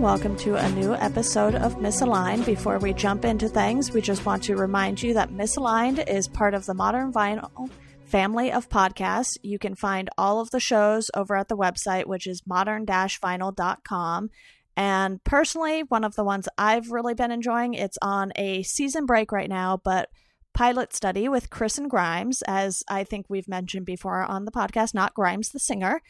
Everyone, welcome to a new episode of Misaligned. Before we jump into things, we just want to remind you that Misaligned is part of the Modern Vinyl family of podcasts. You can find all of the shows over at the website, which is modern-vinyl.com. And personally, one of the ones I've really been enjoying, it's on a season break right now, but pilot study with Chris and Grimes, as I think we've mentioned before on the podcast, not Grimes the singer,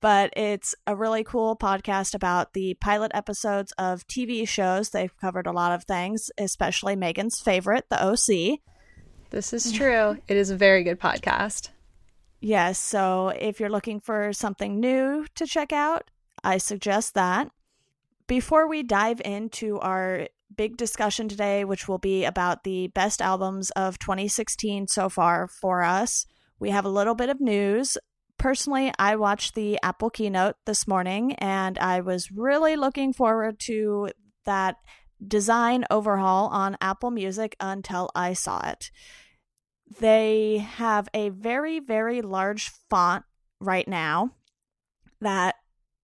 but it's a really cool podcast about the pilot episodes of TV shows. They've covered a lot of things, especially Megan's favorite, The OC. This is true. it is a very good podcast. Yes. So if you're looking for something new to check out, I suggest that. Before we dive into our big discussion today, which will be about the best albums of 2016 so far for us. We have a little bit of news. Personally, I watched the Apple keynote this morning and I was really looking forward to that design overhaul on Apple Music until I saw it. They have a very, very large font right now that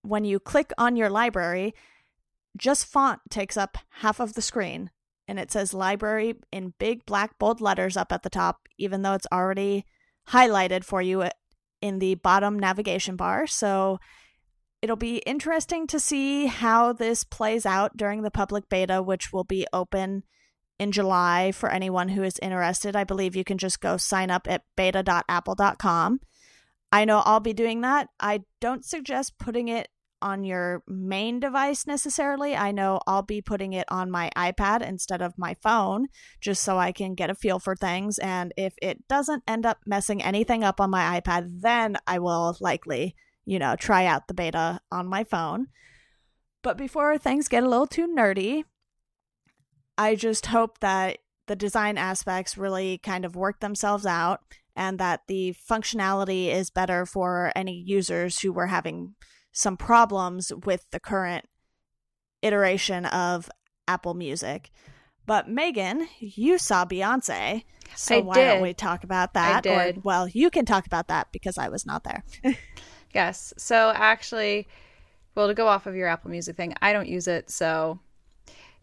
when you click on your library, just font takes up half of the screen and it says library in big black bold letters up at the top even though it's already highlighted for you uh, in the bottom navigation bar. So it'll be interesting to see how this plays out during the public beta which will be open in July for anyone who is interested. I believe you can just go sign up at beta.apple.com I know I'll be doing that. I don't suggest putting it on your main device necessarily. I know I'll be putting it on my iPad instead of my phone just so I can get a feel for things. And if it doesn't end up messing anything up on my iPad, then I will likely, you know, try out the beta on my phone. But before things get a little too nerdy, I just hope that the design aspects really kind of work themselves out and that the functionality is better for any users who were having some problems with the current iteration of Apple Music. But Megan, you saw Beyonce. So I why did. don't we talk about that? Or well, you can talk about that because I was not there. Yes. So actually, well, to go off of your Apple Music thing, I don't use it. So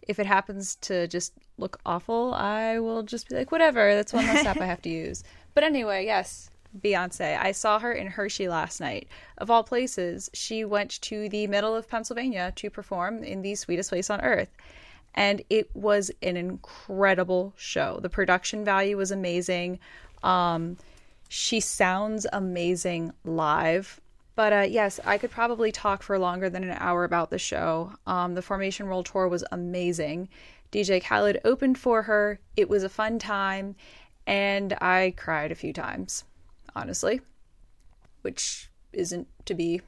if it happens to just look awful, I will just be like, whatever. That's one less app I have to use. But anyway, yes, Beyonce. I saw her in Hershey last night. Of all places, she went to the middle of Pennsylvania to perform in the sweetest place on earth. And it was an incredible show. The production value was amazing. Um, she sounds amazing live. But uh, yes, I could probably talk for longer than an hour about the show. Um, the Formation World Tour was amazing. DJ Khaled opened for her. It was a fun time, and I cried a few times, honestly, which isn't to be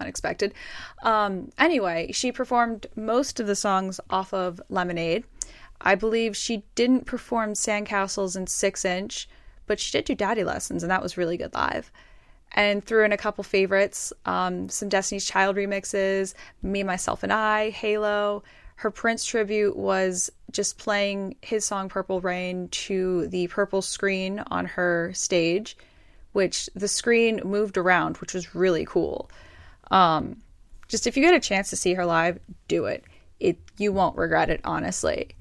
unexpected. Um, anyway, she performed most of the songs off of Lemonade. I believe she didn't perform Sandcastles and Six Inch, but she did do Daddy Lessons, and that was really good live and threw in a couple favorites um, some Destiny's Child remixes, Me, Myself, and I, Halo. Her Prince tribute was just playing his song Purple Rain to the purple screen on her stage, which the screen moved around, which was really cool. Um, just if you get a chance to see her live, do it. It you won't regret it, honestly.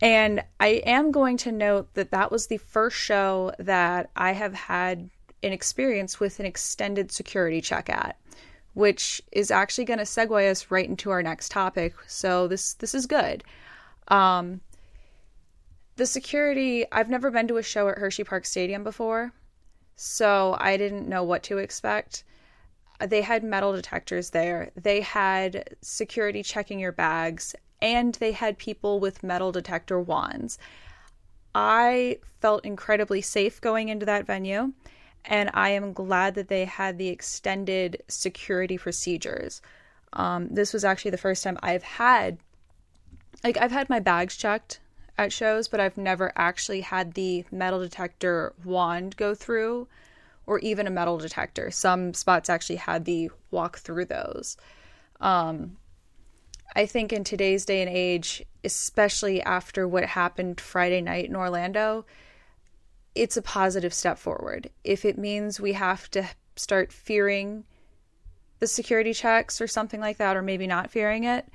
And I am going to note that that was the first show that I have had an experience with an extended security check at, which is actually going to segue us right into our next topic. So this this is good. Um, the security. I've never been to a show at Hershey Park Stadium before, so I didn't know what to expect. They had metal detectors there. They had security checking your bags, and they had people with metal detector wands. I felt incredibly safe going into that venue and I am glad that they had the extended security procedures. Um, this was actually the first time I've had, like, I've had my bags checked at shows, but I've never actually had the metal detector wand go through or even a metal detector. Some spots actually had the walk through those. Um, I think in today's day and age, especially after what happened Friday night in Orlando, it's a positive step forward. If it means we have to start fearing the security checks or something like that, or maybe not fearing it,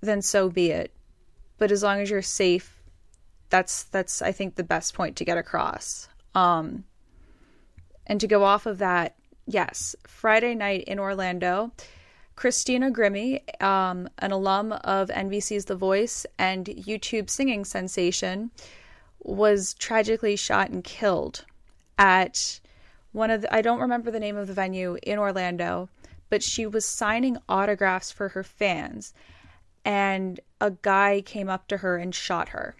then so be it. But as long as you're safe, that's that's I think the best point to get across. Um, and to go off of that, yes, Friday night in Orlando, Christina Grimmie, um, an alum of NBC's The Voice and YouTube singing sensation, was tragically shot and killed at one of the, I don't remember the name of the venue in Orlando, but she was signing autographs for her fans and a guy came up to her and shot her.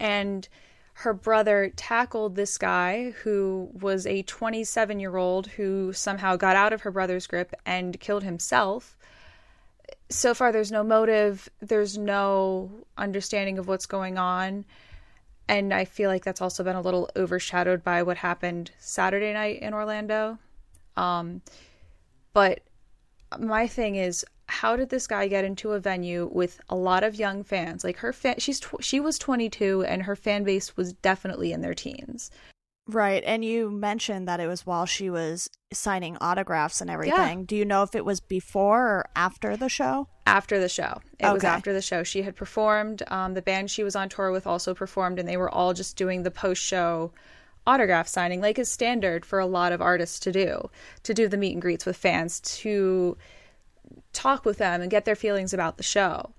And her brother tackled this guy who was a 27 year old who somehow got out of her brother's grip and killed himself. So far, there's no motive, there's no understanding of what's going on. And I feel like that's also been a little overshadowed by what happened Saturday night in Orlando. Um, but my thing is, how did this guy get into a venue with a lot of young fans? Like her fan, she's tw- she was 22, and her fan base was definitely in their teens. Right, and you mentioned that it was while she was signing autographs and everything. Yeah. Do you know if it was before or after the show? After the show. It okay. was after the show. She had performed. Um, the band she was on tour with also performed, and they were all just doing the post show autograph signing, like is standard for a lot of artists to do, to do the meet and greets with fans, to talk with them and get their feelings about the show.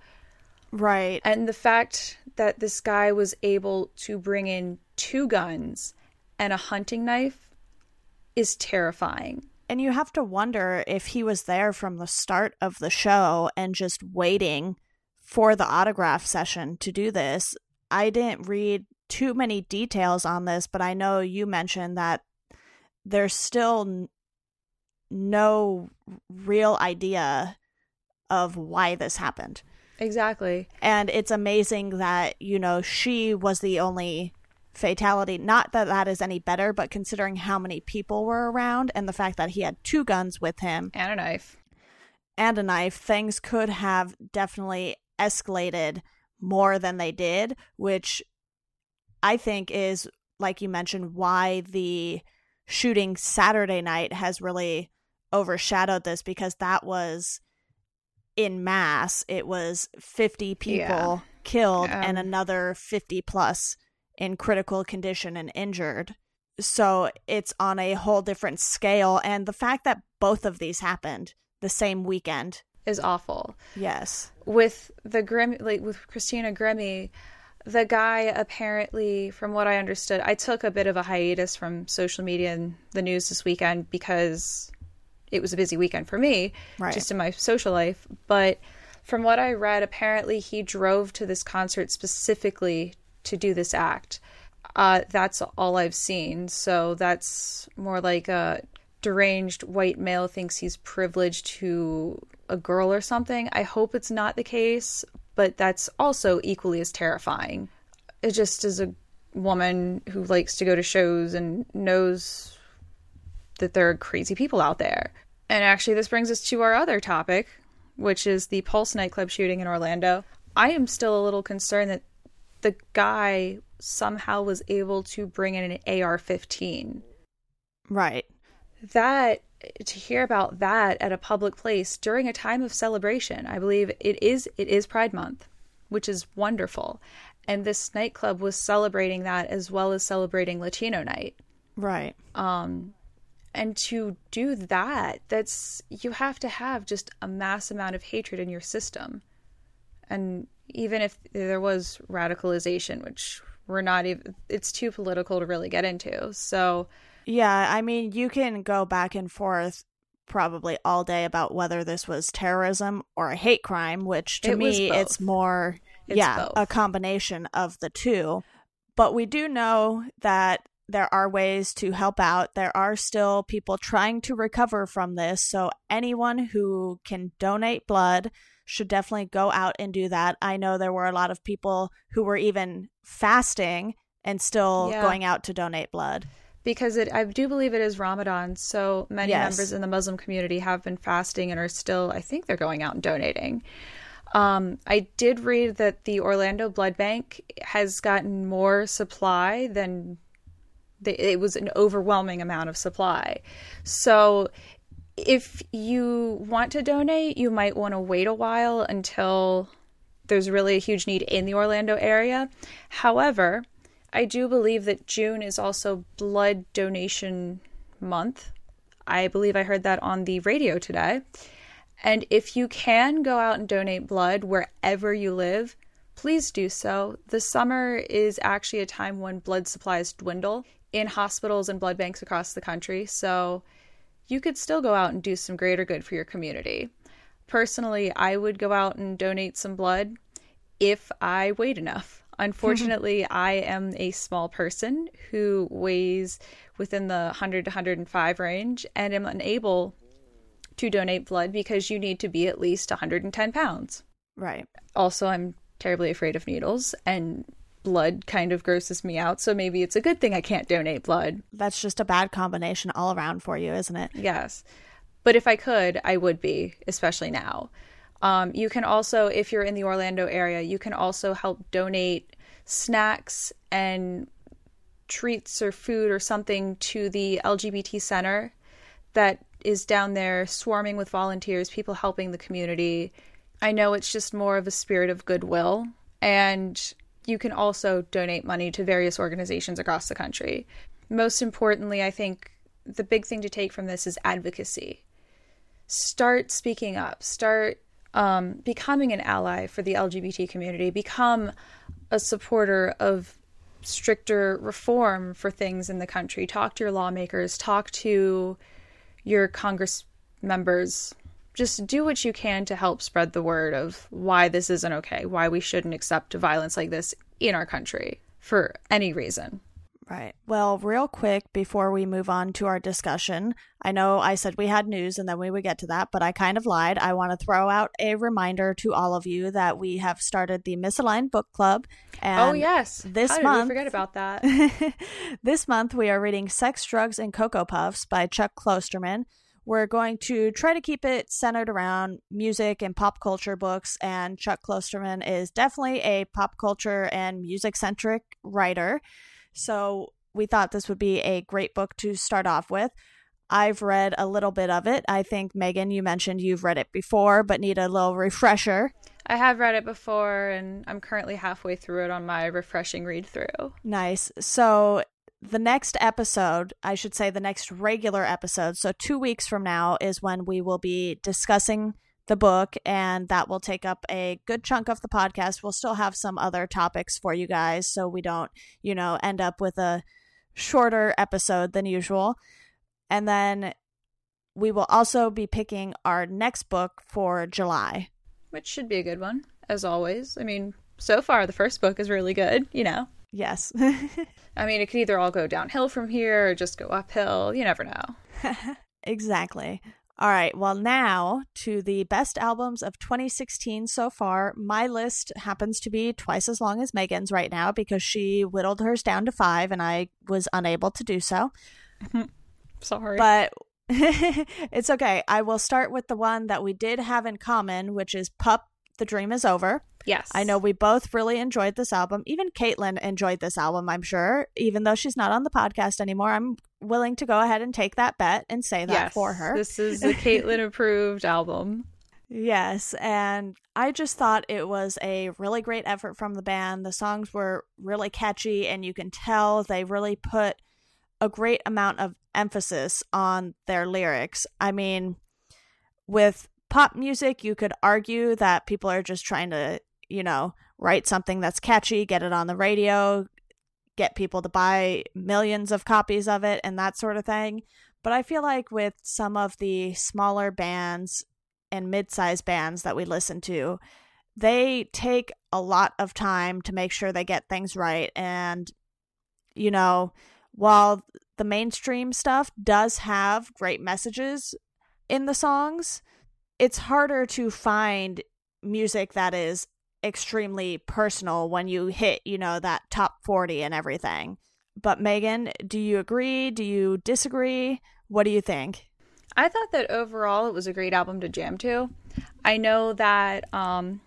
Right. And the fact that this guy was able to bring in two guns and a hunting knife is terrifying. And you have to wonder if he was there from the start of the show and just waiting for the autograph session to do this. I didn't read too many details on this, but I know you mentioned that there's still no real idea of why this happened. Exactly. And it's amazing that, you know, she was the only fatality. Not that that is any better, but considering how many people were around and the fact that he had two guns with him and a knife. And a knife, things could have definitely escalated more than they did, which I think is, like you mentioned, why the shooting Saturday night has really overshadowed this because that was in mass, it was 50 people yeah. killed um, and another 50 plus in critical condition and injured. So it's on a whole different scale. And the fact that both of these happened the same weekend is awful. Yes. With the Grim, like with Christina Grimmie, the guy apparently, from what I understood, I took a bit of a hiatus from social media and the news this weekend because it was a busy weekend for me, right. just in my social life. But from what I read, apparently he drove to this concert specifically to do this act. Uh, that's all I've seen. So that's more like a deranged white male thinks he's privileged to a girl or something. I hope it's not the case, but that's also equally as terrifying. It just is a woman who likes to go to shows and knows that there are crazy people out there. And actually, this brings us to our other topic, which is the Pulse nightclub shooting in Orlando. I am still a little concerned that the guy somehow was able to bring in an AR 15. Right. That, to hear about that at a public place during a time of celebration, I believe it is, it is Pride Month, which is wonderful. And this nightclub was celebrating that as well as celebrating Latino night. Right. Um, and to do that that's you have to have just a mass amount of hatred in your system. And even if there was radicalization which we're not even it's too political to really get into. So yeah i mean you can go back and forth probably all day about whether this was terrorism or a hate crime which to it me it's more it's yeah both. a combination of the two. But we do know that there are ways to help out. There are still people trying to recover from this. So, anyone who can donate blood should definitely go out and do that. I know there were a lot of people who were even fasting and still yeah. going out to donate blood. Because it, I do believe it is Ramadan, so many yes. members in the Muslim community have been fasting and are still, I think they're going out and donating. Um, I did read that the Orlando Blood Bank has gotten more supply than it was an overwhelming amount of supply. So if you want to donate, you might want to wait a while until there's really a huge need in the Orlando area. However, I do believe that June is also blood donation month. I believe I heard that on the radio today. And if you can go out and donate blood wherever you live, please do so. The summer is actually a time when blood supplies dwindle in hospitals and blood banks across the country. So you could still go out and do some greater good for your community. Personally, I would go out and donate some blood if I weighed enough. Unfortunately, I am a small person who weighs within the 100 to 105 range and am unable to donate blood because you need to be at least 110 pounds. Right. Also, I'm terribly afraid of needles and blood kind of grosses me out. So maybe it's a good thing I can't donate blood. That's just a bad combination all around for you, isn't it? Yes. But if I could, I would be, especially now. Um, you can also, if you're in the Orlando area, you can also help donate snacks and treats or food or something to the LGBT center that is down there swarming with volunteers, people helping the community. I know it's just more of a spirit of goodwill. And you can also donate money to various organizations across the country. Most importantly, I think the big thing to take from this is advocacy. Start speaking up, start um, becoming an ally for the LGBT community, become a supporter of stricter reform for things in the country. Talk to your lawmakers, talk to your Congress members. Just do what you can to help spread the word of why this isn't okay, why we shouldn't accept violence like this in our country for any reason. Right. Well, real quick before we move on to our discussion, I know I said we had news and then we would get to that, but I kind of lied. I want to throw out a reminder to all of you that we have started the Misaligned Book Club. Oh, and oh yes, this How month. forget about that. this month we are reading Sex, Drugs, and Cocoa Puffs by Chuck Klosterman. We're going to try to keep it centered around music and pop culture books, and Chuck Klosterman is definitely a pop culture and music centric writer. So we thought this would be a great book to start off with. I've read a little bit of it. I think, Megan, you mentioned you've read it before, but need a little refresher. I have read it before, and I'm currently halfway through it on my refreshing read through. Nice. So, the next episode, I should say the next regular episode, so two weeks from now, is when we will be discussing the book, and that will take up a good chunk of the podcast. We'll still have some other topics for you guys, so we don't, you know, end up with a shorter episode than usual. And then we will also be picking our next book for July. Which should be a good one, as always. I mean, so far, the first book is really good, you know? Yes. I mean, it could either all go downhill from here or just go uphill. You never know. exactly. All right. Well, now to the best albums of 2016 so far. My list happens to be twice as long as Megan's right now because she whittled hers down to five and I was unable to do so. Sorry. But it's okay. I will start with the one that we did have in common, which is Pup, The Dream Is Over. Yes. I know we both really enjoyed this album. Even Caitlin enjoyed this album, I'm sure. Even though she's not on the podcast anymore, I'm willing to go ahead and take that bet and say that yes, for her. This is a Caitlin approved album. Yes, and I just thought it was a really great effort from the band. The songs were really catchy, and you can tell they really put a great amount of emphasis on their lyrics. I mean, with pop music, you could argue that people are just trying to, you know, write something that's catchy, get it on the radio, get people to buy millions of copies of it, and that sort of thing. But I feel like with some of the smaller bands and mid-sized bands that we listen to they take a lot of time to make sure they get things right and you know while the mainstream stuff does have great messages in the songs it's harder to find music that is extremely personal when you hit you know that top 40 and everything but megan do you agree do you disagree what do you think I thought that overall it was a great album to jam to. I know that um,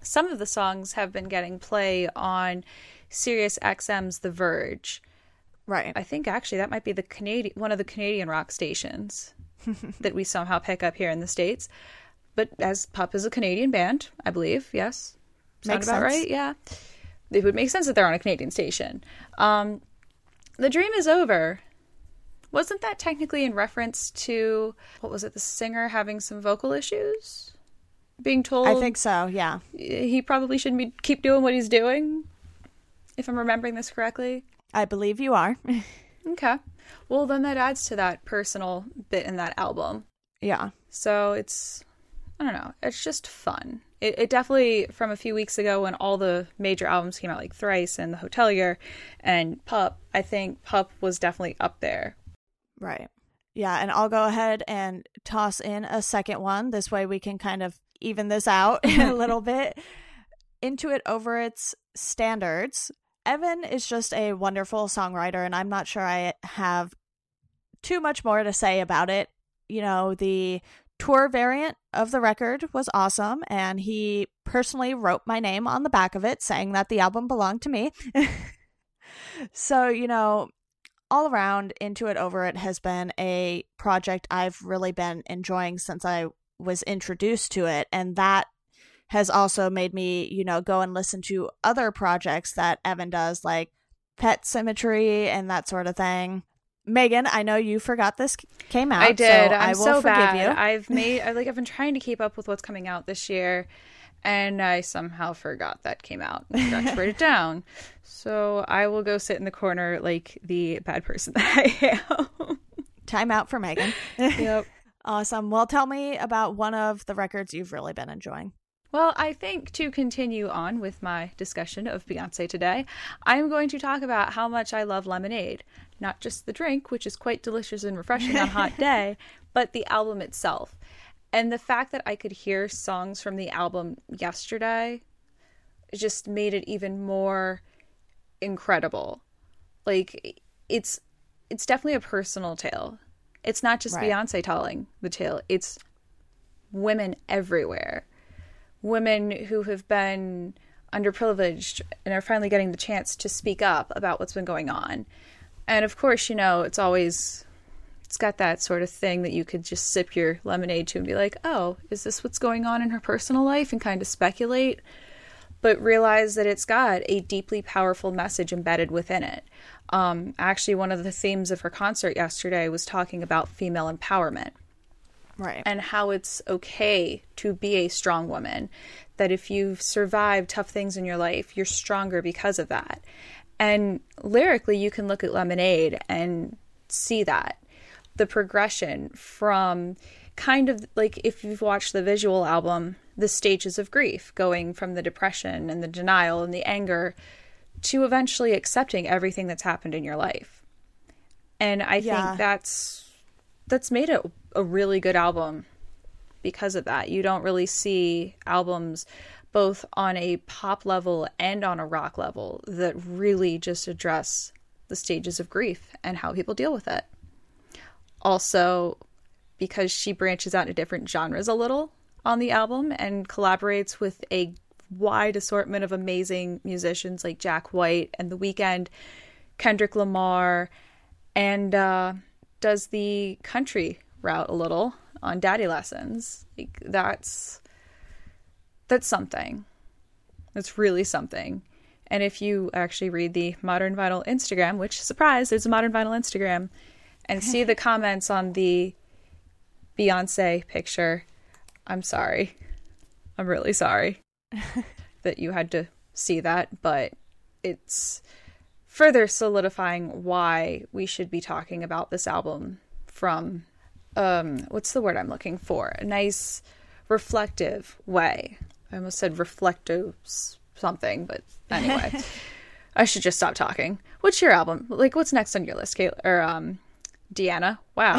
some of the songs have been getting play on Sirius XM's The Verge. Right. I think actually that might be the Canadian one of the Canadian rock stations. that we somehow pick up here in the States. But as Pup is a Canadian band, I believe, yes. Sound Makes about sense. right? Yeah. It would make sense that they're on a Canadian station. Um, the Dream is Over. Wasn't that technically in reference to, what was it, the singer having some vocal issues? Being told I think so. Yeah. he probably shouldn't be keep doing what he's doing, if I'm remembering this correctly. I believe you are. Okay. Well, then that adds to that personal bit in that album. yeah. So it's, I don't know, it's just fun. It, it definitely, from a few weeks ago when all the major albums came out, like Thrice and The Hotelier and Pup, I think Pup was definitely up there. Right. Yeah, and I'll go ahead and toss in a second one. This way we can kind of even this out a little bit. Into it over its standards. Evan is just a wonderful songwriter, and I'm not sure I have too much more to say about it. You know, the tour variant of the record was awesome, and he personally wrote my name on the back of it, saying that the album belonged to me. so, you know, all around into it over it has been a project i've really been enjoying since i was introduced to it and that has also made me you know go and listen to other projects that evan does like pet symmetry and that sort of thing megan i know you forgot this came out I did. so I'm i will so forgive bad. you I've made, I like, I've been trying to keep up with what's coming out this year, and I somehow forgot that came out. I forgot to write it down. So I will go sit in the corner like the bad person that I am. time out for megan yep. awesome well tell me about one of the records you've really been enjoying Well, I think to continue on with my discussion of Beyonce today, I am going to talk about how much I love lemonade. Not just the drink, which is quite delicious and refreshing on a hot day, but the album itself. And the fact that I could hear songs from the album yesterday just made it even more incredible. Like it's it's definitely a personal tale. It's not just Right. Beyonce telling the tale. It's women everywhere women who have been underprivileged and are finally getting the chance to speak up about what's been going on. And of course, you know, it's always it's got that sort of thing that you could just sip your lemonade to and be like, "Oh, is this what's going on in her personal life?" and kind of speculate, but realize that it's got a deeply powerful message embedded within it. Um, actually, one of the themes of her concert yesterday was talking about female empowerment right and how it's okay to be a strong woman. That if you've survived tough things in your life, you're stronger because of that. And lyrically, you can look at Lemonade and see that. The progression from kind of like if you've watched the visual album, the stages of grief, going from the depression and the denial and the anger to eventually accepting everything that's happened in your life. And I Yeah. think that's that's made it a really good album because of that. You don't really see albums both on a pop level and on a rock level that really just address the stages of grief and how people deal with it. Also, because she branches out into different genres a little on the album and collaborates with a wide assortment of amazing musicians like Jack White and The Weeknd, Kendrick Lamar, and uh, does the country route a little on Daddy Lessons. Like, that's that's something. That's really something. And if you actually read the Modern Vinyl Instagram, which surprise, there's a Modern Vinyl Instagram, and see the comments on the Beyonce picture, I'm sorry. I'm really sorry that you had to see that, but it's further solidifying why we should be talking about this album from um what's the word I'm looking for? A nice reflective way. I almost said reflective something, but anyway. I should just stop talking. What's your album? Like what's next on your list, Kayla or um Deanna? Wow.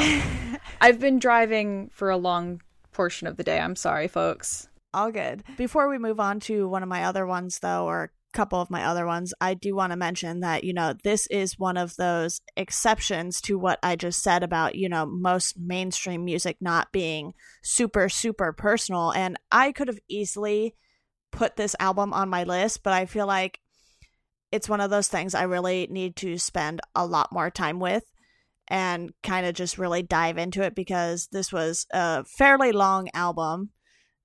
I've been driving for a long portion of the day. I'm sorry, folks. All good. Before we move on to one of my other ones, though, or couple of my other ones, I do want to mention that, you know, this is one of those exceptions to what I just said about, you know, most mainstream music not being super, super personal. And I could have easily put this album on my list, but I feel like it's one of those things I really need to spend a lot more time with. and kind of just really dive into it because this was a fairly long album.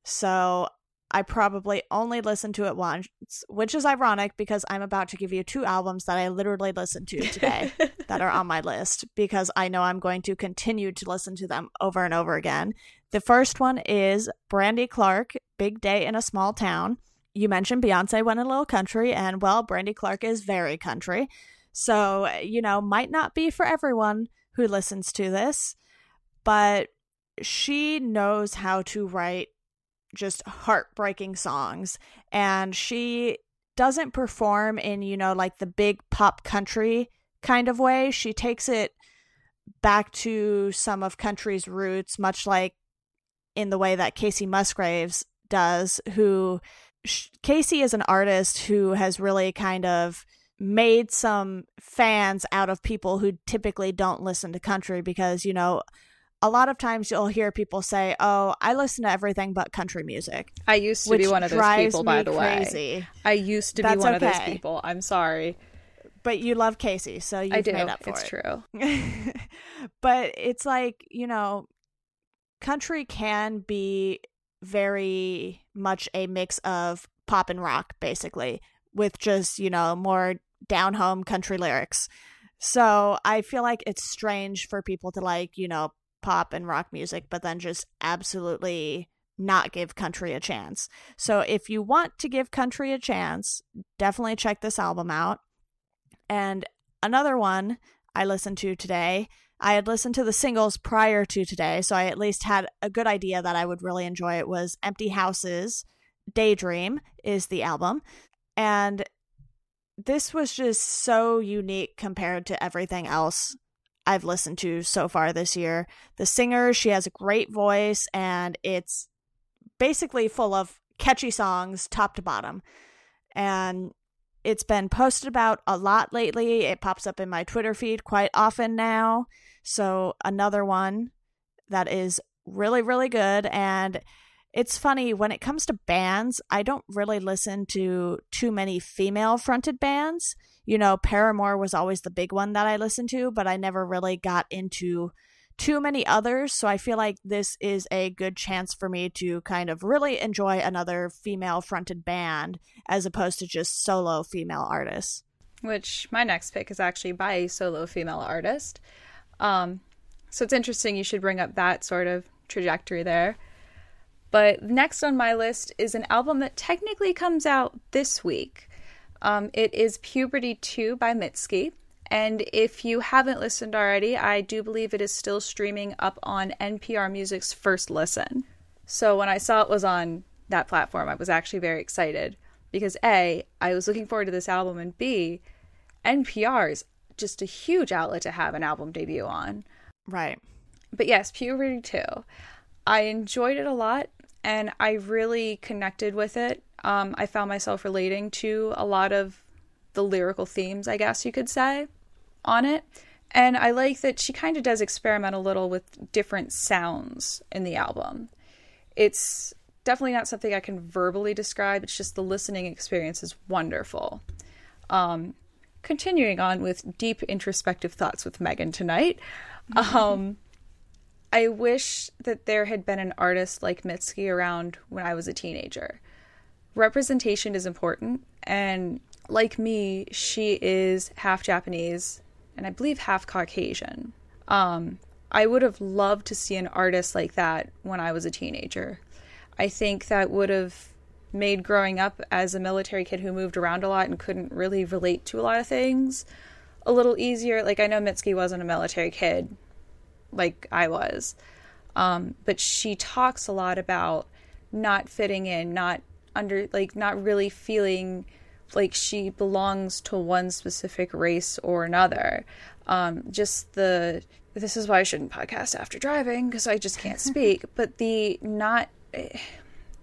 So I probably only listened to it once, which is ironic because I'm about to give you two albums that I literally listened to today that are on my list because I know I'm going to continue to listen to them over and over again. The first one is Brandy Clark, Big Day in a Small Town. You mentioned Beyonce went a little country, and well, Brandy Clark is very country. So, you know, might not be for everyone who listens to this, but she knows how to write just heartbreaking songs. And she doesn't perform in, you know, like the big pop country kind of way. She takes it back to some of country's roots, much like in the way that Kacey Musgraves does, who Kacey is an artist who has really kind of made some fans out of people who typically don't listen to country because, you know, a lot of times you'll hear people say, "Oh, I listen to everything but country music." I used to be one of those people, by the crazy. way. I used to That's be one okay. of those people. I'm sorry, but you love Kacey, so you made up for it's it. true. but it's like you know, country can be very much a mix of pop and rock, basically, with just you know more down home country lyrics. So I feel like it's strange for people to like, you know, pop and rock music, but then just absolutely not give country a chance. So if you want to give country a chance, definitely check this album out. And another one I listened to today, I had listened to the singles prior to today, so I at least had a good idea that I would really enjoy it was Empty Houses. Daydream is the album. And this was just so unique compared to everything else I've listened to so far this year. The singer, she has a great voice and it's basically full of catchy songs top to bottom. And it's been posted about a lot lately. It pops up in my Twitter feed quite often now. So, another one that is really, really good. And it's funny when it comes to bands, I don't really listen to too many female fronted bands. You know, Paramore was always the big one that I listened to, but I never really got into too many others. So I feel like this is a good chance for me to kind of really enjoy another female fronted band as opposed to just solo female artists. Which my next pick is actually by a solo female artist. Um, so it's interesting you should bring up that sort of trajectory there. But next on my list is an album that technically comes out this week. Um, it is Puberty 2 by Mitski. And if you haven't listened already, I do believe it is still streaming up on NPR Music's First Listen. So when I saw it was on that platform, I was actually very excited because A, I was looking forward to this album, and B, NPR is just a huge outlet to have an album debut on. Right. But yes, Puberty 2. I enjoyed it a lot and I really connected with it. Um, I found myself relating to a lot of the lyrical themes, I guess you could say, on it. And I like that she kind of does experiment a little with different sounds in the album. It's definitely not something I can verbally describe, it's just the listening experience is wonderful. Um, continuing on with deep introspective thoughts with Megan tonight. Um, I wish that there had been an artist like Mitski around when I was a teenager. Representation is important, and like me, she is half Japanese and I believe half Caucasian. Um, I would have loved to see an artist like that when I was a teenager. I think that would have made growing up as a military kid who moved around a lot and couldn't really relate to a lot of things a little easier. Like I know Mitski wasn't a military kid, like I was. Um, but she talks a lot about not fitting in, not under, like, not really feeling like she belongs to one specific race or another. Um, just the, this is why I shouldn't podcast after driving because I just can't speak, but the not,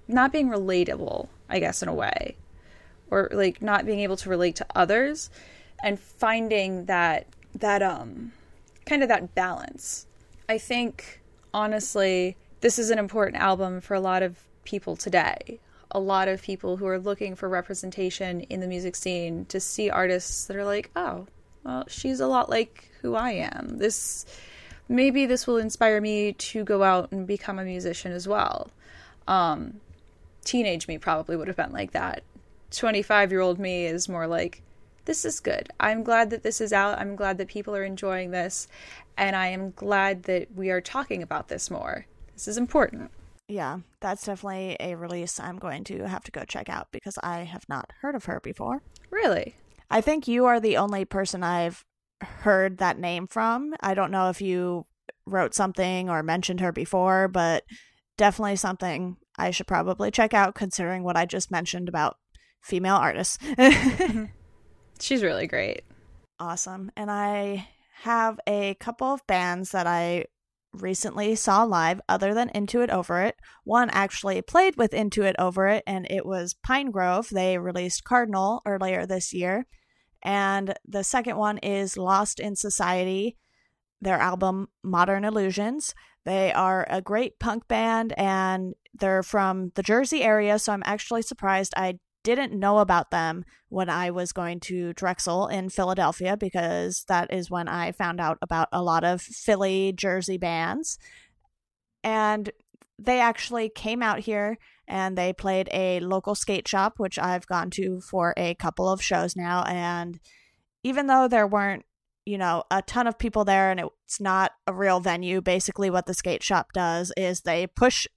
not being relatable, I guess, in a way, or like not being able to relate to others and finding that, that, um, kind of that balance I think, honestly, this is an important album for a lot of people today. A lot of people who are looking for representation in the music scene to see artists that are like, oh, well, she's a lot like who I am. This maybe this will inspire me to go out and become a musician as well. Um, teenage me probably would have been like that. 25 year old me is more like, this is good. I'm glad that this is out. I'm glad that people are enjoying this. And I am glad that we are talking about this more. This is important. Yeah, that's definitely a release I'm going to have to go check out because I have not heard of her before. Really? I think you are the only person I've heard that name from. I don't know if you wrote something or mentioned her before, but definitely something I should probably check out considering what I just mentioned about female artists. She's really great. Awesome. And I have a couple of bands that I recently saw live other than Into It Over It. One actually played with Into It Over It, and it was Pinegrove. They released Cardinal earlier this year. And the second one is Lost in Society, their album Modern Illusions. They are a great punk band and they're from the Jersey area, so I'm actually surprised I didn't know about them when I was going to Drexel in Philadelphia because that is when I found out about a lot of Philly, Jersey bands. And they actually came out here and they played a local skate shop, which I've gone to for a couple of shows now. And even though there weren't, you know, a ton of people there and it's not a real venue, basically what the skate shop does is they push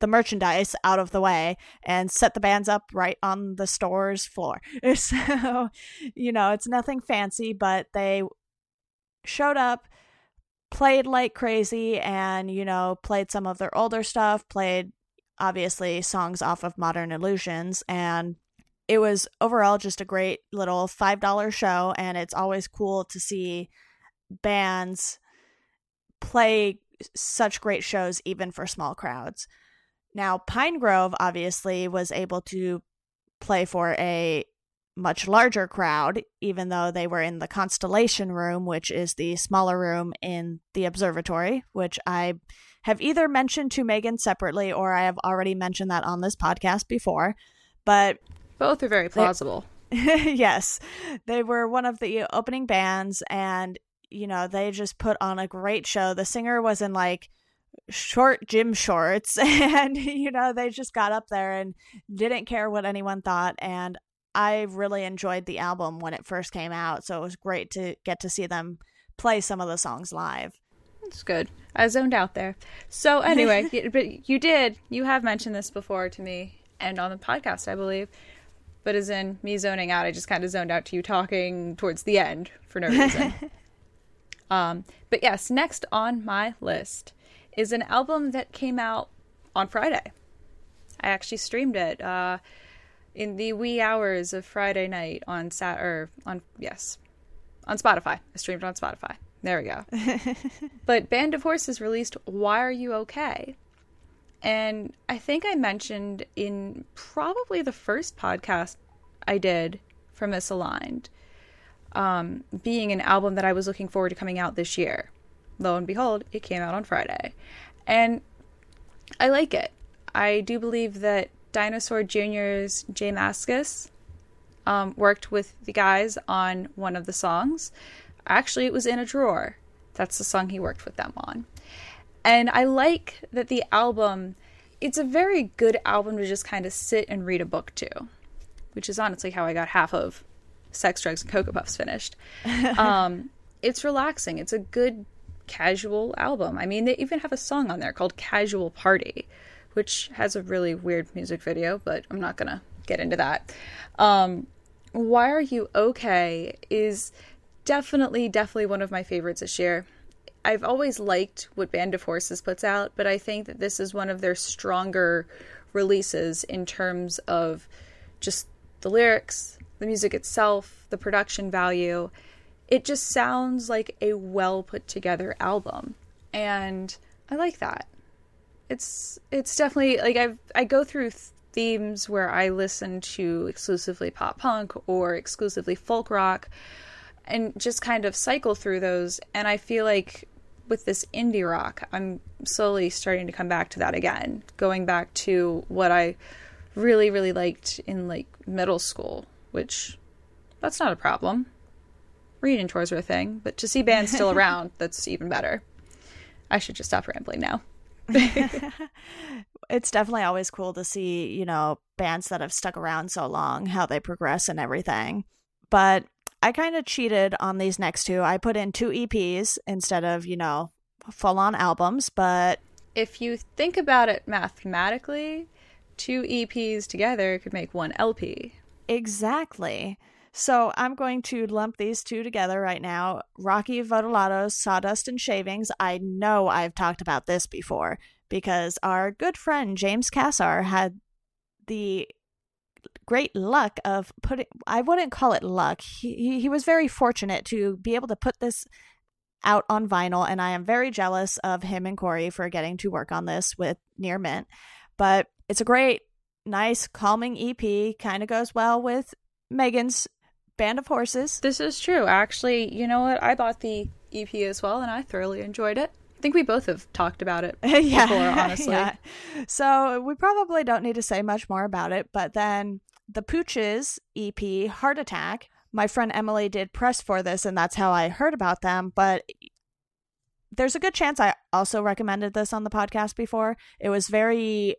the merchandise out of the way and set the bands up right on the store's floor. So, you know, it's nothing fancy, but they showed up, played like crazy, and, you know, played some of their older stuff, played obviously songs off of Modern Illusions, and it was overall just a great little $5 show. And it's always cool to see bands play such great shows, even for small crowds. Now, Pinegrove obviously was able to play for a much larger crowd, even though they were in the Constellation Room, which is the smaller room in the observatory, which I have either mentioned to Megan separately or I have already mentioned that on this podcast before. But both are very plausible. They, yes, they were one of the opening bands, and you know, they just put on a great show. The singer was in like short gym shorts and you know they just got up there and didn't care what anyone thought and I really enjoyed the album when it first came out so it was great to get to see them play some of the songs live. That's good. I zoned out there. So anyway, but you did you have mentioned this before to me and on the podcast I believe. But as in me zoning out, I just kind of zoned out to you talking towards the end for no reason. um, but yes, next on my list is an album that came out on Friday. I actually streamed it uh, in the wee hours of Friday night on Sat or on yes on Spotify. I streamed it on Spotify. There we go. but Band of Horses released "Why Are You Okay," and I think I mentioned in probably the first podcast I did for Misaligned, um, being an album that I was looking forward to coming out this year lo and behold, it came out on Friday. And I like it. I do believe that Dinosaur Jr.'s J Mascis um, worked with the guys on one of the songs. Actually, it was in a drawer. That's the song he worked with them on. And I like that the album, it's a very good album to just kind of sit and read a book to, which is honestly how I got half of Sex, Drugs, and Cocoa Puffs finished. um, it's relaxing. It's a good casual album. I mean, they even have a song on there called Casual Party, which has a really weird music video, but I'm not going to get into that. Um, Why Are You Okay is definitely, definitely one of my favorites this year. I've always liked what Band of Horses puts out, but I think that this is one of their stronger releases in terms of just the lyrics, the music itself, the production value it just sounds like a well put together album. And i like that. It's it's definitely like i i go through themes where i listen to exclusively pop punk or exclusively folk rock and just kind of cycle through those. And i feel like with this indie rock i'm slowly starting to come back to that again going back to what i really really liked in like middle school which that's not a problem reunion tours are a thing, but to see bands still around, that's even better. I should just stop rambling now. it's definitely always cool to see, you know, bands that have stuck around so long, how they progress and everything. But I kind of cheated on these next two. I put in two EPs instead of, you know, full on albums, but. If you think about it mathematically, two EPs together could make one LP. Exactly. So I'm going to lump these two together right now. Rocky Votolato's Sawdust and Shavings. I know I've talked about this before because our good friend James Cassar had the great luck of putting I wouldn't call it luck. He he was very fortunate to be able to put this out on vinyl and I am very jealous of him and Corey for getting to work on this with Near Mint. But it's a great nice calming EP, kind of goes well with Megan's Band of Horses. This is true. Actually, you know what? I bought the EP as well and I thoroughly enjoyed it. I think we both have talked about it yeah, before, honestly. yeah. So we probably don't need to say much more about it. But then the Pooches EP, Heart Attack, my friend Emily did press for this, and that's how I heard about them. But there's a good chance I also recommended this on the podcast before. It was very,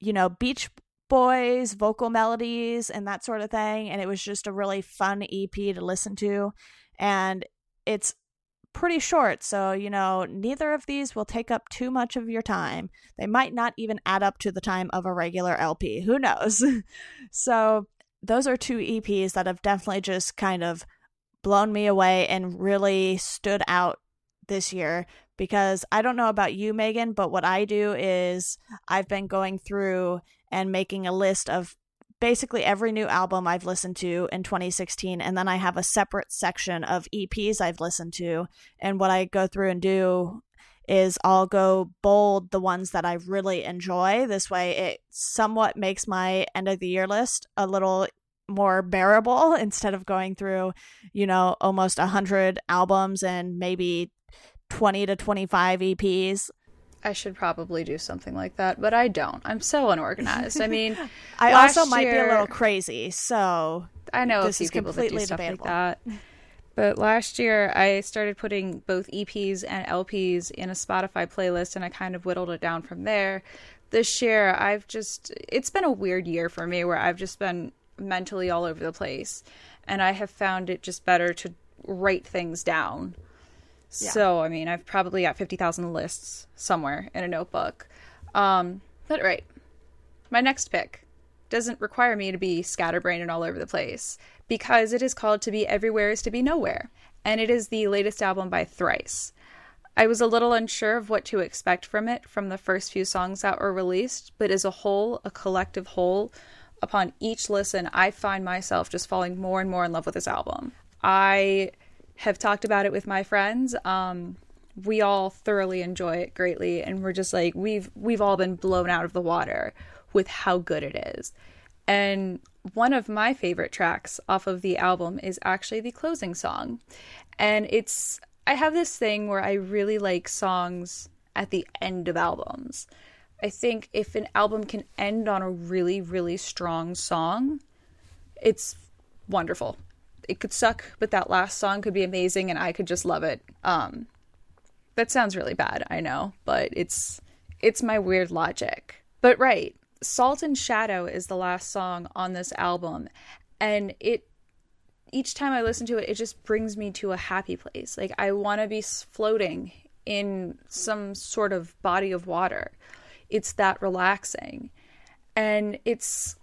you know, Beach Boys, vocal melodies, and that sort of thing. And it was just a really fun EP to listen to. And it's pretty short, so you know, neither of these will take up too much of your time. They might not even add up to the time of a regular LP. Who knows? so, those are two EPs that have definitely just kind of blown me away and really stood out this year because I don't know about you, Megan, but what I do is I've been going through and making a list of basically every new album I've listened to in 2016. And then I have a separate section of EPs I've listened to. And what I go through and do is I'll go bold the ones that I really enjoy. This way, it somewhat makes my end of the year list a little more bearable instead of going through, you know, almost 100 albums and maybe 20 to 25 EPs. I should probably do something like that, but I don't. I'm so unorganized. I mean, I also year, might be a little crazy, so I know this a few people that do stuff debatable. like that. But last year, I started putting both EPs and LPs in a Spotify playlist, and I kind of whittled it down from there. This year, I've just, it's been a weird year for me where I've just been mentally all over the place, and I have found it just better to write things down yeah. So, I mean, I've probably got 50,000 lists somewhere in a notebook. Um, but right. My next pick doesn't require me to be scatterbrained and all over the place because it is called To Be Everywhere is to Be Nowhere. And it is the latest album by Thrice. I was a little unsure of what to expect from it from the first few songs that were released, but as a whole, a collective whole, upon each listen, I find myself just falling more and more in love with this album. I have talked about it with my friends. Um, we all thoroughly enjoy it greatly, and we're just like we've we've all been blown out of the water with how good it is. And one of my favorite tracks off of the album is actually the closing song, and it's I have this thing where I really like songs at the end of albums. I think if an album can end on a really, really strong song, it's wonderful it could suck, but that last song could be amazing and I could just love it. Um that sounds really bad, I know, but it's it's my weird logic. But right, Salt and Shadow is the last song on this album and it each time I listen to it it just brings me to a happy place. Like I want to be floating in some sort of body of water. It's that relaxing. And it's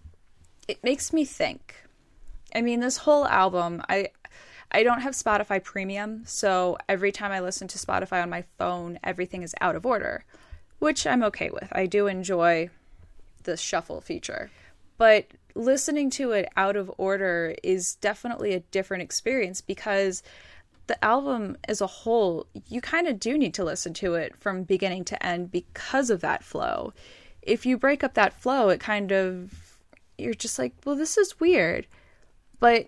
it makes me think I mean, this whole album, I I don't have Spotify Premium, so every time I listen to Spotify on my phone, everything is out of order, which I'm okay with. I do enjoy the shuffle feature. But listening to it out of order is definitely a different experience because the album as a whole, you kind of do need to listen to it from beginning to end because of that flow. If you break up that flow, it kind of, you're just like, well, this is weird but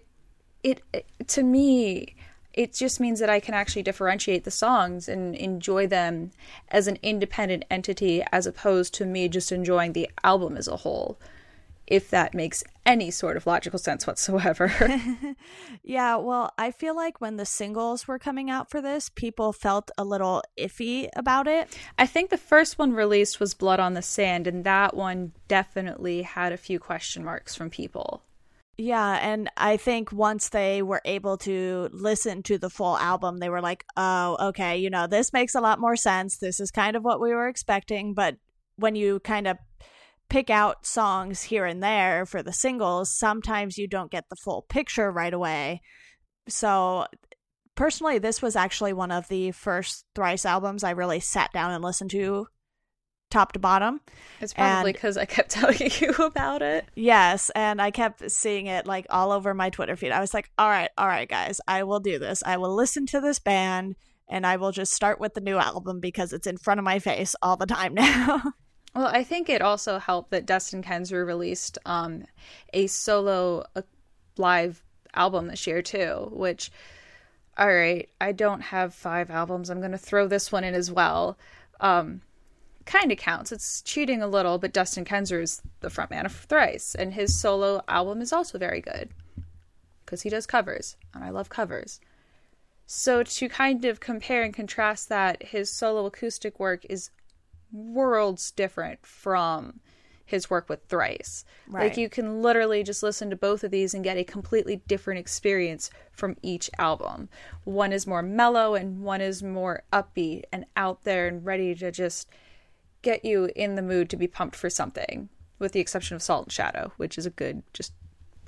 it, it to me it just means that I can actually differentiate the songs and enjoy them as an independent entity as opposed to me just enjoying the album as a whole. If that makes any sort of logical sense whatsoever. yeah, well, I feel like when the singles were coming out for this, people felt a little iffy about it. I think the first one released was Blood on the Sand, and that one definitely had a few question marks from people. Yeah, and I think once they were able to listen to the full album, they were like, oh, okay, you know, this makes a lot more sense. This is kind of what we were expecting. But when you kind of pick out songs here and there for the singles, sometimes you don't get the full picture right away. So, personally, this was actually one of the first Thrice albums I really sat down and listened to top to bottom. It's probably because I kept telling you about it. Yes, and I kept seeing it like all over my Twitter feed. I was like, all right, all right, guys, I will do this. I will listen to this band and I will just start with the new album because it's in front of my face all the time now. well, I think it also helped that Dustin Kensrue released um, a solo a live album this year too, which all right, I don't have five albums. I'm going to throw this one in as well. Um, kind of counts. It's cheating a little, but Dustin Kensrue is the frontman of Thrice, and his solo album is also very good because he does covers, and I love covers. So to kind of compare and contrast that, his solo acoustic work is worlds different from his work with Thrice. Right. Like you can literally just listen to both of these and get a completely different experience from each album. One is more mellow and one is more upbeat and out there and ready to just get you in the mood to be pumped for something, with the exception of Salt and Shadow, which is a good, just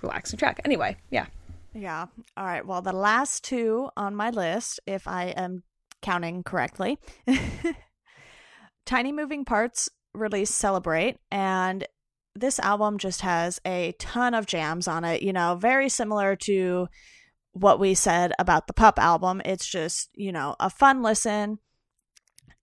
relaxing track. Anyway, yeah. Yeah. All right. Well, the last two on my list, if I am counting correctly, Tiny Moving Parts release Celebrate, and this album just has a ton of jams on it, you know, very similar to what we said about the Pup album. It's just, you know, a fun listen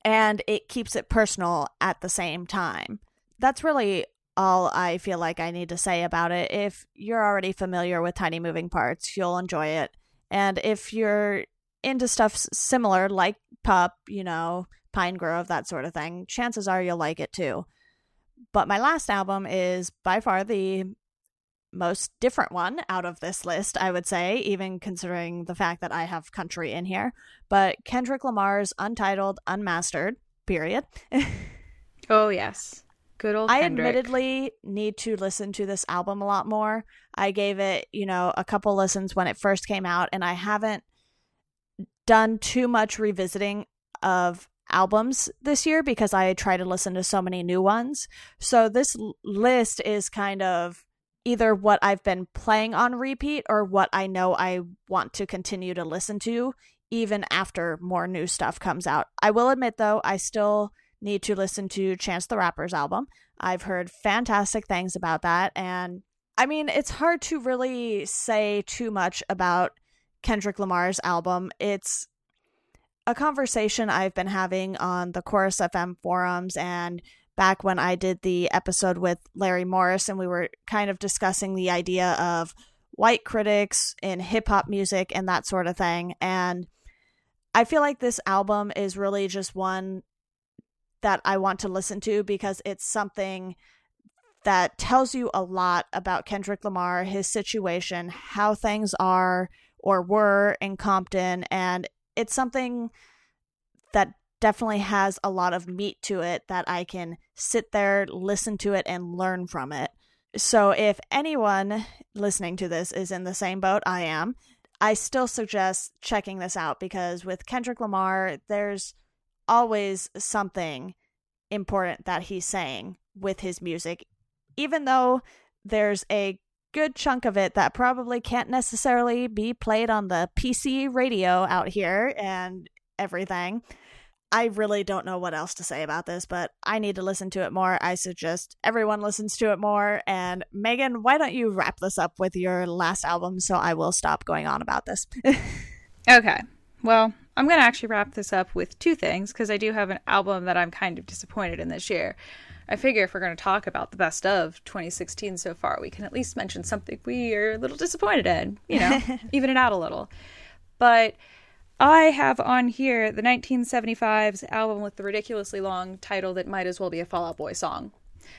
and it keeps it personal at the same time. That's really all I feel like I need to say about it. If you're already familiar with Tiny Moving Parts, you'll enjoy it. And if you're into stuff similar, like Pup, you know, Pinegrove, that sort of thing, chances are you'll like it too. But my last album is by far the most different one out of this list, I would say, even considering the fact that I have country in here. But Kendrick Lamar's Untitled Unmastered, period. oh, yes. Good old I admittedly need to listen to this album a lot more. I gave it, you know, a couple listens when it first came out, and I haven't done too much revisiting of albums this year because I try to listen to so many new ones. So this list is kind of either what I've been playing on repeat or what I know I want to continue to listen to even after more new stuff comes out. I will admit though, I still need to listen to Chance the Rapper's album. I've heard fantastic things about that and I mean, it's hard to really say too much about Kendrick Lamar's album. It's a conversation I've been having on the Chorus FM forums and back when I did the episode with Larry Morris, and we were kind of discussing the idea of white critics in hip hop music and that sort of thing. And I feel like this album is really just one that I want to listen to because it's something that tells you a lot about Kendrick Lamar, his situation, how things are or were in Compton. And it's something that definitely has a lot of meat to it that I can sit there, listen to it, and learn from it. So, if anyone listening to this is in the same boat I am, I still suggest checking this out because with Kendrick Lamar, there's always something important that he's saying with his music, even though there's a good chunk of it that probably can't necessarily be played on the PC radio out here and everything. I really don't know what else to say about this, but I need to listen to it more. I suggest everyone listens to it more. And Megan, why don't you wrap this up with your last album so I will stop going on about this? okay. Well, I'm going to actually wrap this up with two things because I do have an album that I'm kind of disappointed in this year. I figure if we're going to talk about the best of 2016 so far, we can at least mention something we are a little disappointed in, you know, even it out a little. But I have on here the 1975's album with the ridiculously long title that might as well be a Fall Out Boy song.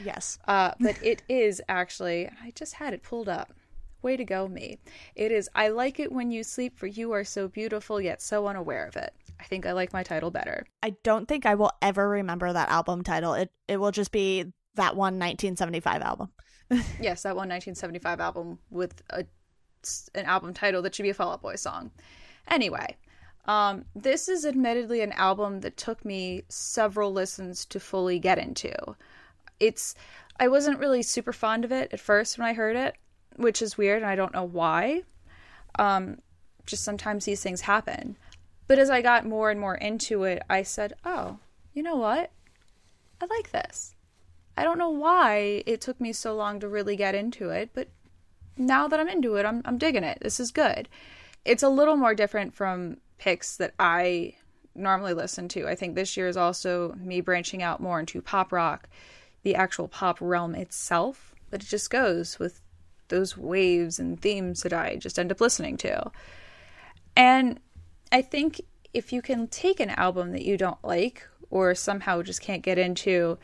Yes. Uh, but it is actually, I just had it pulled up. Way to go, me. It is, I like it when you sleep, for you are so beautiful, yet so unaware of it. I think I like my title better. I don't think I will ever remember that album title. It it will just be that one 1975 album. yes, that one 1975 album with a, an album title that should be a Fall Out Boy song. Anyway, um, this is admittedly an album that took me several listens to fully get into. It's I wasn't really super fond of it at first when I heard it, which is weird and I don't know why. Um, just sometimes these things happen. But as I got more and more into it, I said, "Oh, you know what? I like this." I don't know why it took me so long to really get into it, but now that I'm into it, I'm I'm digging it. This is good. It's a little more different from picks that I normally listen to. I think this year is also me branching out more into pop rock, the actual pop realm itself, but it just goes with those waves and themes that I just end up listening to. And I think if you can take an album that you don't like or somehow just can't get into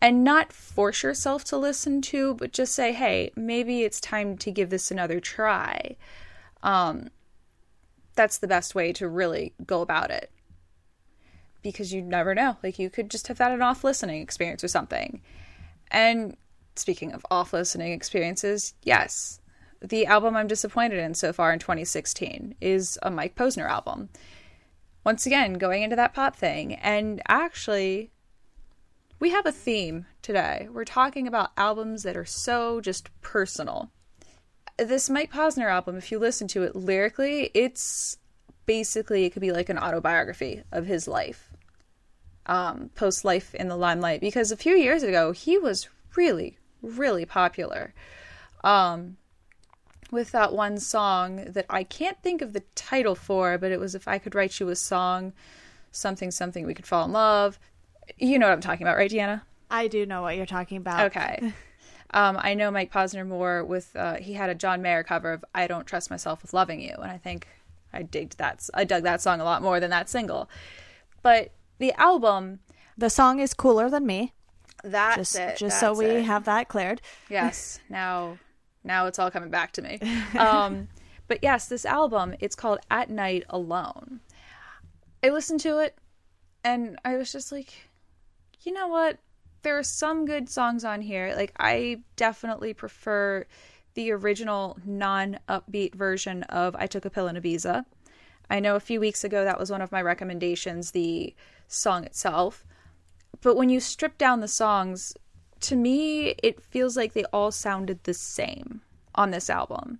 and not force yourself to listen to, but just say, hey, maybe it's time to give this another try. Um, that's the best way to really go about it. Because you never know. Like, you could just have had an off listening experience or something. And speaking of off listening experiences, yes, the album I'm disappointed in so far in 2016 is a Mike Posner album. Once again, going into that pop thing. And actually, we have a theme today. We're talking about albums that are so just personal. This Mike Posner album, if you listen to it lyrically, it's basically, it could be like an autobiography of his life, um, post life in the limelight. Because a few years ago, he was really, really popular. Um, with that one song that I can't think of the title for, but it was If I Could Write You a Song, something, something, we could fall in love. You know what I'm talking about, right, Deanna? I do know what you're talking about. Okay. Um, I know Mike Posner more with, uh, he had a John Mayer cover of I Don't Trust Myself with Loving You. And I think I digged that. I dug that song a lot more than that single. But the album. The song is cooler than me. That's just, it. Just that's so we it. have that cleared. Yes. Now now it's all coming back to me. Um, but yes, this album, it's called At Night Alone. I listened to it and I was just like, you know what? There are some good songs on here. Like, I definitely prefer the original non upbeat version of I Took a Pill in Ibiza. I know a few weeks ago that was one of my recommendations, the song itself. But when you strip down the songs, to me, it feels like they all sounded the same on this album.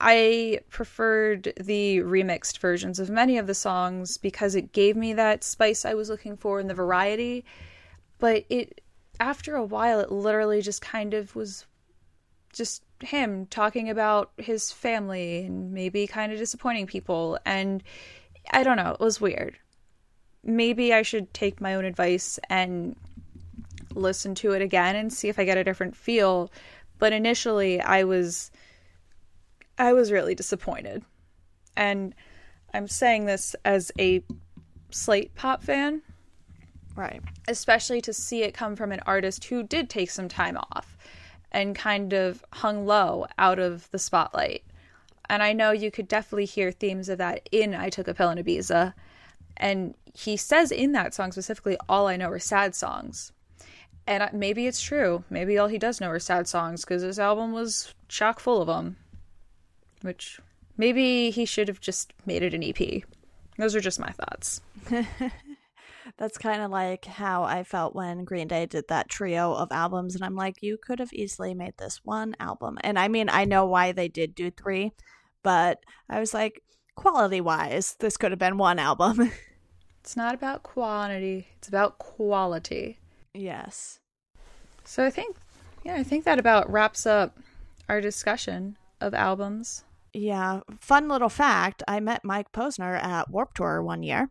I preferred the remixed versions of many of the songs because it gave me that spice I was looking for in the variety. But it, after a while, it literally just kind of was just him talking about his family and maybe kind of disappointing people. And I don't know, it was weird. Maybe I should take my own advice and listen to it again and see if I get a different feel. But initially, I was I was really disappointed. And I'm saying this as a Slate pop fan, Right. especially to see it come from an artist who did take some time off and kind of hung low out of the spotlight. And I know you could definitely hear themes of that in I Took a Pill in Ibiza. And he says in that song specifically, all I know are sad songs. And maybe it's true. Maybe all he does know are sad songs because his album was chock full of them. Which maybe he should have just made it an EP. Those are just my thoughts. That's kind of like how I felt when Green Day did that trio of albums. And I'm like, you could have easily made this one album. And I mean, I know why they did do three, but I was like, quality wise, this could have been one album. It's not about quantity, it's about quality. yes. So I think, yeah, I think that about wraps up our discussion of albums. Yeah. Fun little fact I met Mike Posner at Warped Tour one year.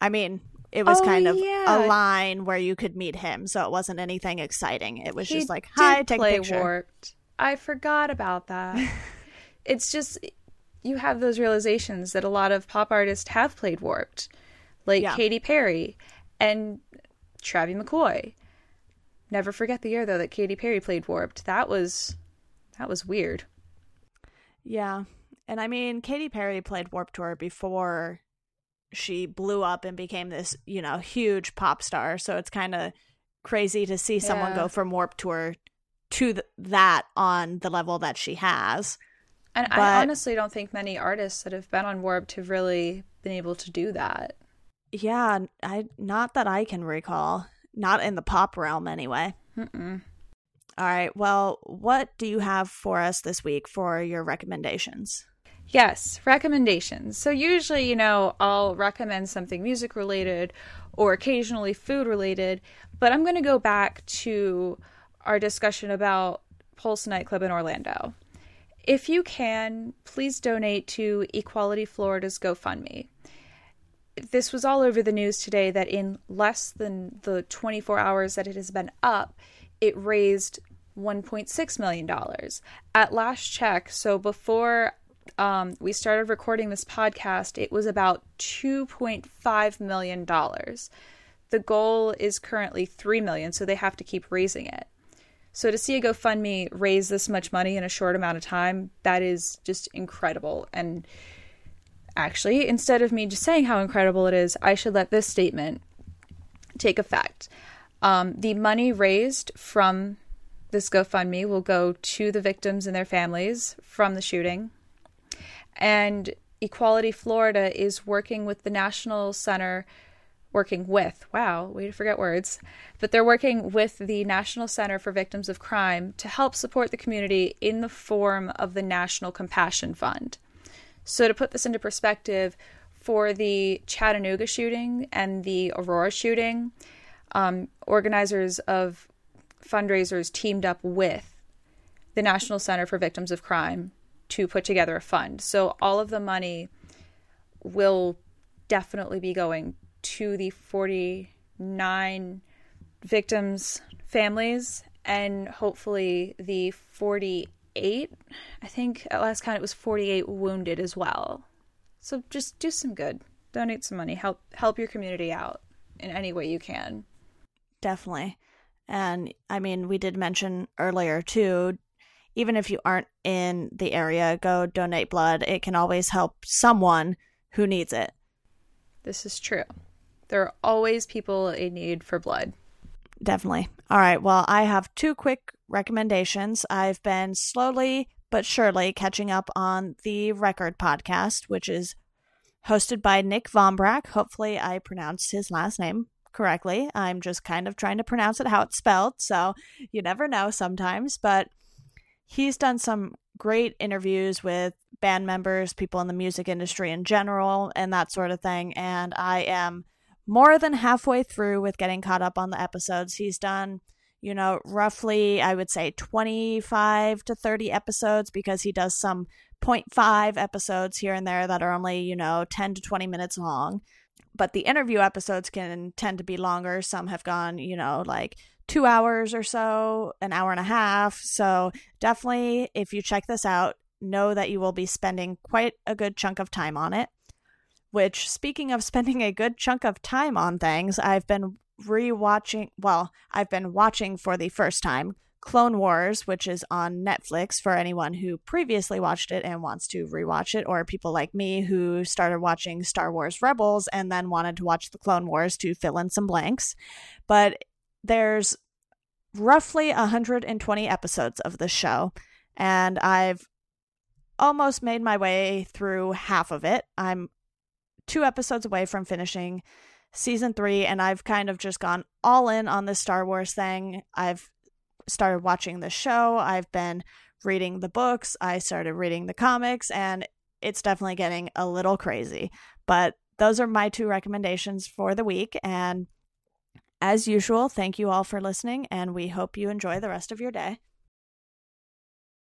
I mean, it was Oh, kind of yeah. a line where you could meet him. So it wasn't anything exciting. It was He just like, hi, take a picture. Warped. I forgot about that. it's just you have those realizations that a lot of pop artists have played Warped, like Yeah. Katy Perry and Travie McCoy. never forget the year though that Katy Perry played Warped. That was that was weird. Yeah. And I mean, Katy Perry played Warped Tour before she blew up and became this, you know, huge pop star. So it's kind of crazy to see someone Yeah. go from Warped Tour to th- that on the level that she has. And But- I honestly don't think many artists that have been on Warped have really been able to do that. Yeah, I not that I can recall. Not in the pop realm anyway. Mm-mm. All right. Well, what do you have for us this week for your recommendations? Yes, recommendations. So usually, you know, I'll recommend something music related or occasionally food related, but I'm going to go back to our discussion about Pulse nightclub in Orlando. If you can, please donate to Equality Florida's GoFundMe. This was all over the news today that in less than the 24 hours that it has been up, it raised $1.6 million. At last check, so before um, we started recording this podcast, it was about $2.5 million. The goal is currently 3 million, so they have to keep raising it. So to see a GoFundMe raise this much money in a short amount of time, that is just incredible. And actually, instead of me just saying how incredible it is, I should let this statement take effect. Um, the money raised from this GoFundMe will go to the victims and their families from the shooting. And Equality Florida is working with the National Center, working with, wow, way to forget words, but they're working with the National Center for Victims of Crime to help support the community in the form of the National Compassion Fund. So, to put this into perspective, for the Chattanooga shooting and the Aurora shooting, um, organizers of fundraisers teamed up with the National Center for Victims of Crime to put together a fund. So all of the money will definitely be going to the 49 victims' families and hopefully the 48, I think at last count it was 48 wounded as well. So just do some good. Donate some money. Help help your community out in any way you can. Definitely. And I mean, we did mention earlier too, even if you aren't in the area, go donate blood. It can always help someone who needs it. This is true. There are always people in need for blood. Definitely. All right. Well, I have two quick recommendations. I've been slowly but surely catching up on the Record podcast, which is hosted by Nick Vombrack. Hopefully, I pronounced his last name correctly. I'm just kind of trying to pronounce it how it's spelled. So you never know sometimes. But he's done some great interviews with band members, people in the music industry in general, and that sort of thing. And I am more than halfway through with getting caught up on the episodes. He's done, you know, roughly, I would say 25 to 30 episodes because he does some 0.5 episodes here and there that are only, you know, 10 to 20 minutes long. But the interview episodes can tend to be longer. Some have gone, you know, like two hours or so, an hour and a half. So definitely, if you check this out, know that you will be spending quite a good chunk of time on it. Which, speaking of spending a good chunk of time on things, I've been rewatching. Well, I've been watching for the first time Clone Wars, which is on Netflix for anyone who previously watched it and wants to rewatch it, or people like me who started watching Star Wars Rebels and then wanted to watch the Clone Wars to fill in some blanks. But there's roughly 120 episodes of this show, and I've almost made my way through half of it. I'm two episodes away from finishing season three, and I've kind of just gone all in on this Star Wars thing. I've started watching the show, I've been reading the books, I started reading the comics, and it's definitely getting a little crazy. But those are my two recommendations for the week. And as usual, thank you all for listening, and we hope you enjoy the rest of your day.